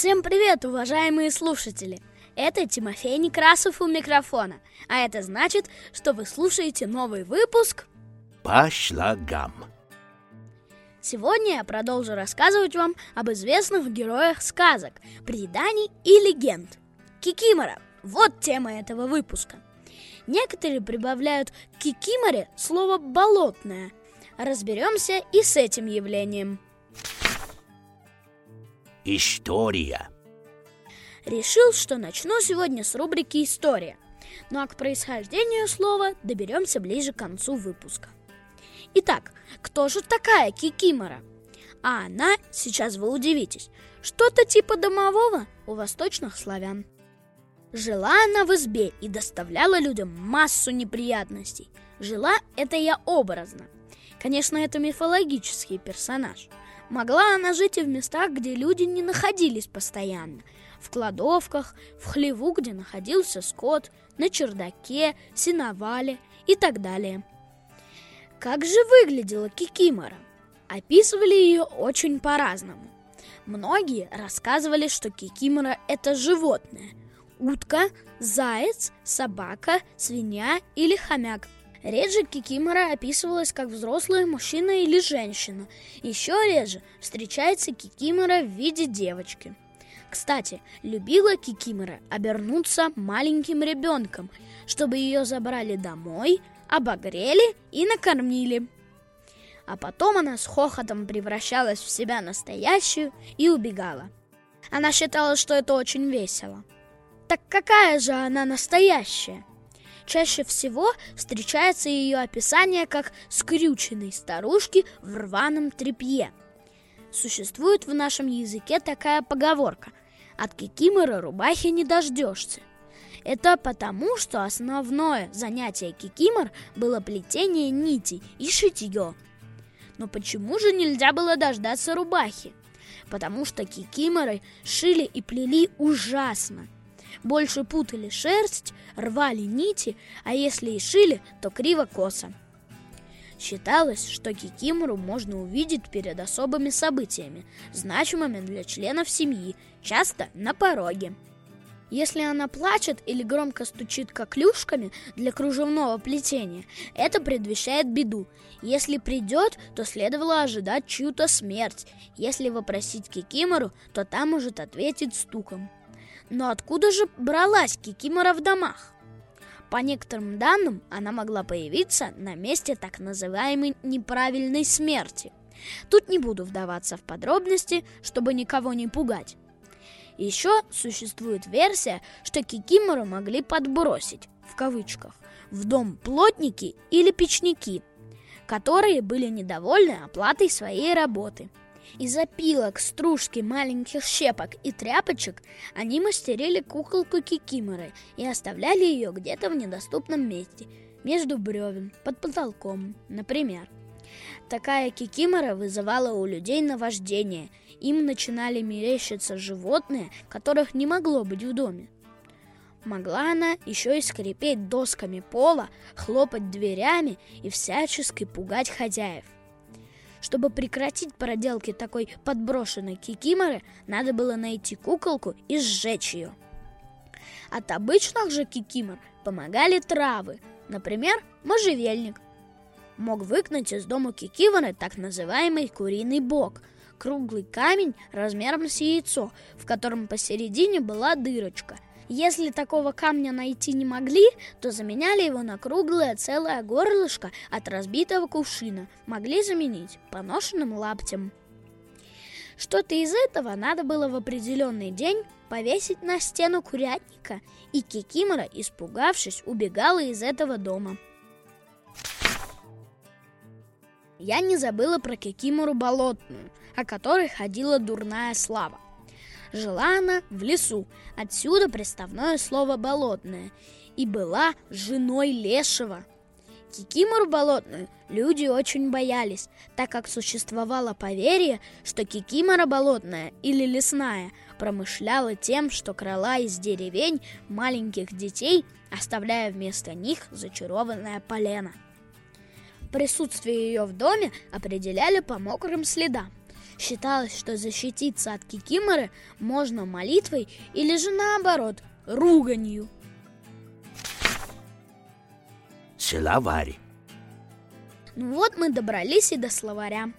Всем привет, уважаемые слушатели! Это Тимофей Некрасов у микрофона, а это значит, что вы слушаете новый выпуск По шлагам. Сегодня я продолжу рассказывать вам об известных героях сказок, преданий и легенд. Кикимора – вот тема этого выпуска. Некоторые прибавляют к кикиморе слово «болотное». Разберемся и с этим явлением. История. Решил, что начну сегодня с рубрики «История». Ну а к происхождению слова доберемся ближе к концу выпуска. Итак, кто же такая Кикимора? А она, сейчас вы удивитесь, что-то типа домового у восточных славян. Жила она в избе и доставляла людям массу неприятностей. Жила это я образно. Конечно, это мифологический персонаж. Могла она жить и в местах, где люди не находились постоянно. В кладовках, в хлеву, где находился скот, на чердаке, сеновале и так далее. Как же выглядела Кикимора? Описывали ее очень по-разному. Многие рассказывали, что Кикимора – это животное, утка, заяц, собака, свинья или хомяк. Реже кикимора описывалась как взрослый мужчина или женщина. Еще реже встречается кикимора в виде девочки. Кстати, любила Кикимора обернуться маленьким ребенком, чтобы ее забрали домой, обогрели и накормили. А потом она с хохотом превращалась в себя настоящую и убегала. Она считала, что это очень весело. Так какая же она настоящая? Чаще всего встречается ее описание как скрюченной старушки в рваном тряпье. Существует в нашем языке такая поговорка «От кикимора рубахи не дождешься». Это потому, что основное занятие кикимор было плетение нитей и шитье. Но почему же нельзя было дождаться рубахи? Потому что кикиморы шили и плели ужасно – больше путали шерсть, рвали нити, а если и шили, то криво-косо. Считалось, что кикимору можно увидеть перед особыми событиями, значимыми для членов семьи, часто на пороге. Если она плачет или громко стучит коклюшками для кружевного плетения, это предвещает беду. Если придет, то следовало ожидать чью-то смерть. Если вопросить Кикимору, то та может ответить стуком. Но откуда же бралась Кикимора в домах? По некоторым данным, она могла появиться на месте так называемой неправильной смерти. Тут не буду вдаваться в подробности, чтобы никого не пугать. Еще существует версия, что Кикимору могли подбросить, в кавычках, в дом плотники или печники, которые были недовольны оплатой своей работы – из опилок, стружки, маленьких щепок и тряпочек они мастерили куколку Кикиморы и оставляли ее где-то в недоступном месте, между бревен, под потолком, например. Такая кикимора вызывала у людей наваждение. Им начинали мерещиться животные, которых не могло быть в доме. Могла она еще и скрипеть досками пола, хлопать дверями и всячески пугать хозяев – чтобы прекратить проделки такой подброшенной кикиморы, надо было найти куколку и сжечь ее. От обычных же кикимор помогали травы, например, можжевельник. Мог выгнать из дома кикиморы так называемый куриный бок – круглый камень размером с яйцо, в котором посередине была дырочка – если такого камня найти не могли, то заменяли его на круглое целое горлышко от разбитого кувшина. Могли заменить поношенным лаптем. Что-то из этого надо было в определенный день повесить на стену курятника, и Кикимора, испугавшись, убегала из этого дома. Я не забыла про Кикимору болотную, о которой ходила дурная слава. Жила она в лесу, отсюда приставное слово «болотное», и была женой лешего. Кикимору болотную люди очень боялись, так как существовало поверье, что кикимора болотная или лесная промышляла тем, что крала из деревень маленьких детей, оставляя вместо них зачарованное полено. Присутствие ее в доме определяли по мокрым следам. Считалось, что защититься от кикиморы можно молитвой или же наоборот, руганью. Словарь. Ну вот мы добрались и до словаря.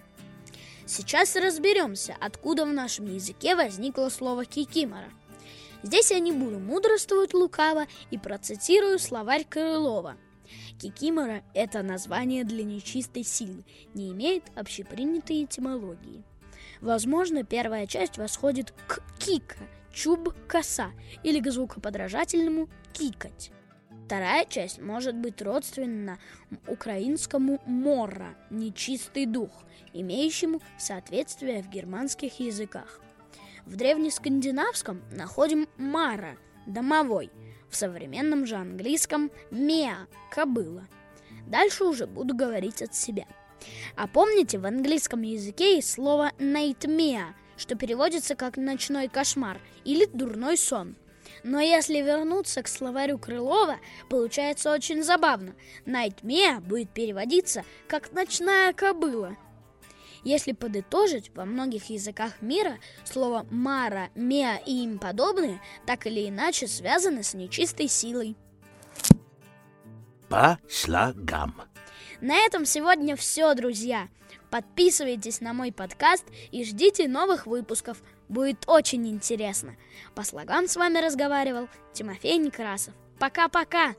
Сейчас разберемся, откуда в нашем языке возникло слово «кикимора». Здесь я не буду мудрствовать лукаво и процитирую словарь Крылова. Кикимора – это название для нечистой силы, не имеет общепринятой этимологии. Возможно, первая часть восходит к кика, чуб, коса, или к звукоподражательному кикать. Вторая часть может быть родственна украинскому «морра» – нечистый дух, имеющему соответствие в германских языках. В древнескандинавском находим «мара» – домовой, в современном же английском «меа» – кобыла. Дальше уже буду говорить от себя. А помните, в английском языке есть слово «nightmare», что переводится как «ночной кошмар» или «дурной сон». Но если вернуться к словарю Крылова, получается очень забавно. Nightmare будет переводиться как «ночная кобыла». Если подытожить, во многих языках мира слово «мара», «меа» и им подобные так или иначе связаны с нечистой силой. По слогам. На этом сегодня все, друзья. Подписывайтесь на мой подкаст и ждите новых выпусков. Будет очень интересно. По слогам с вами разговаривал Тимофей Некрасов. Пока-пока!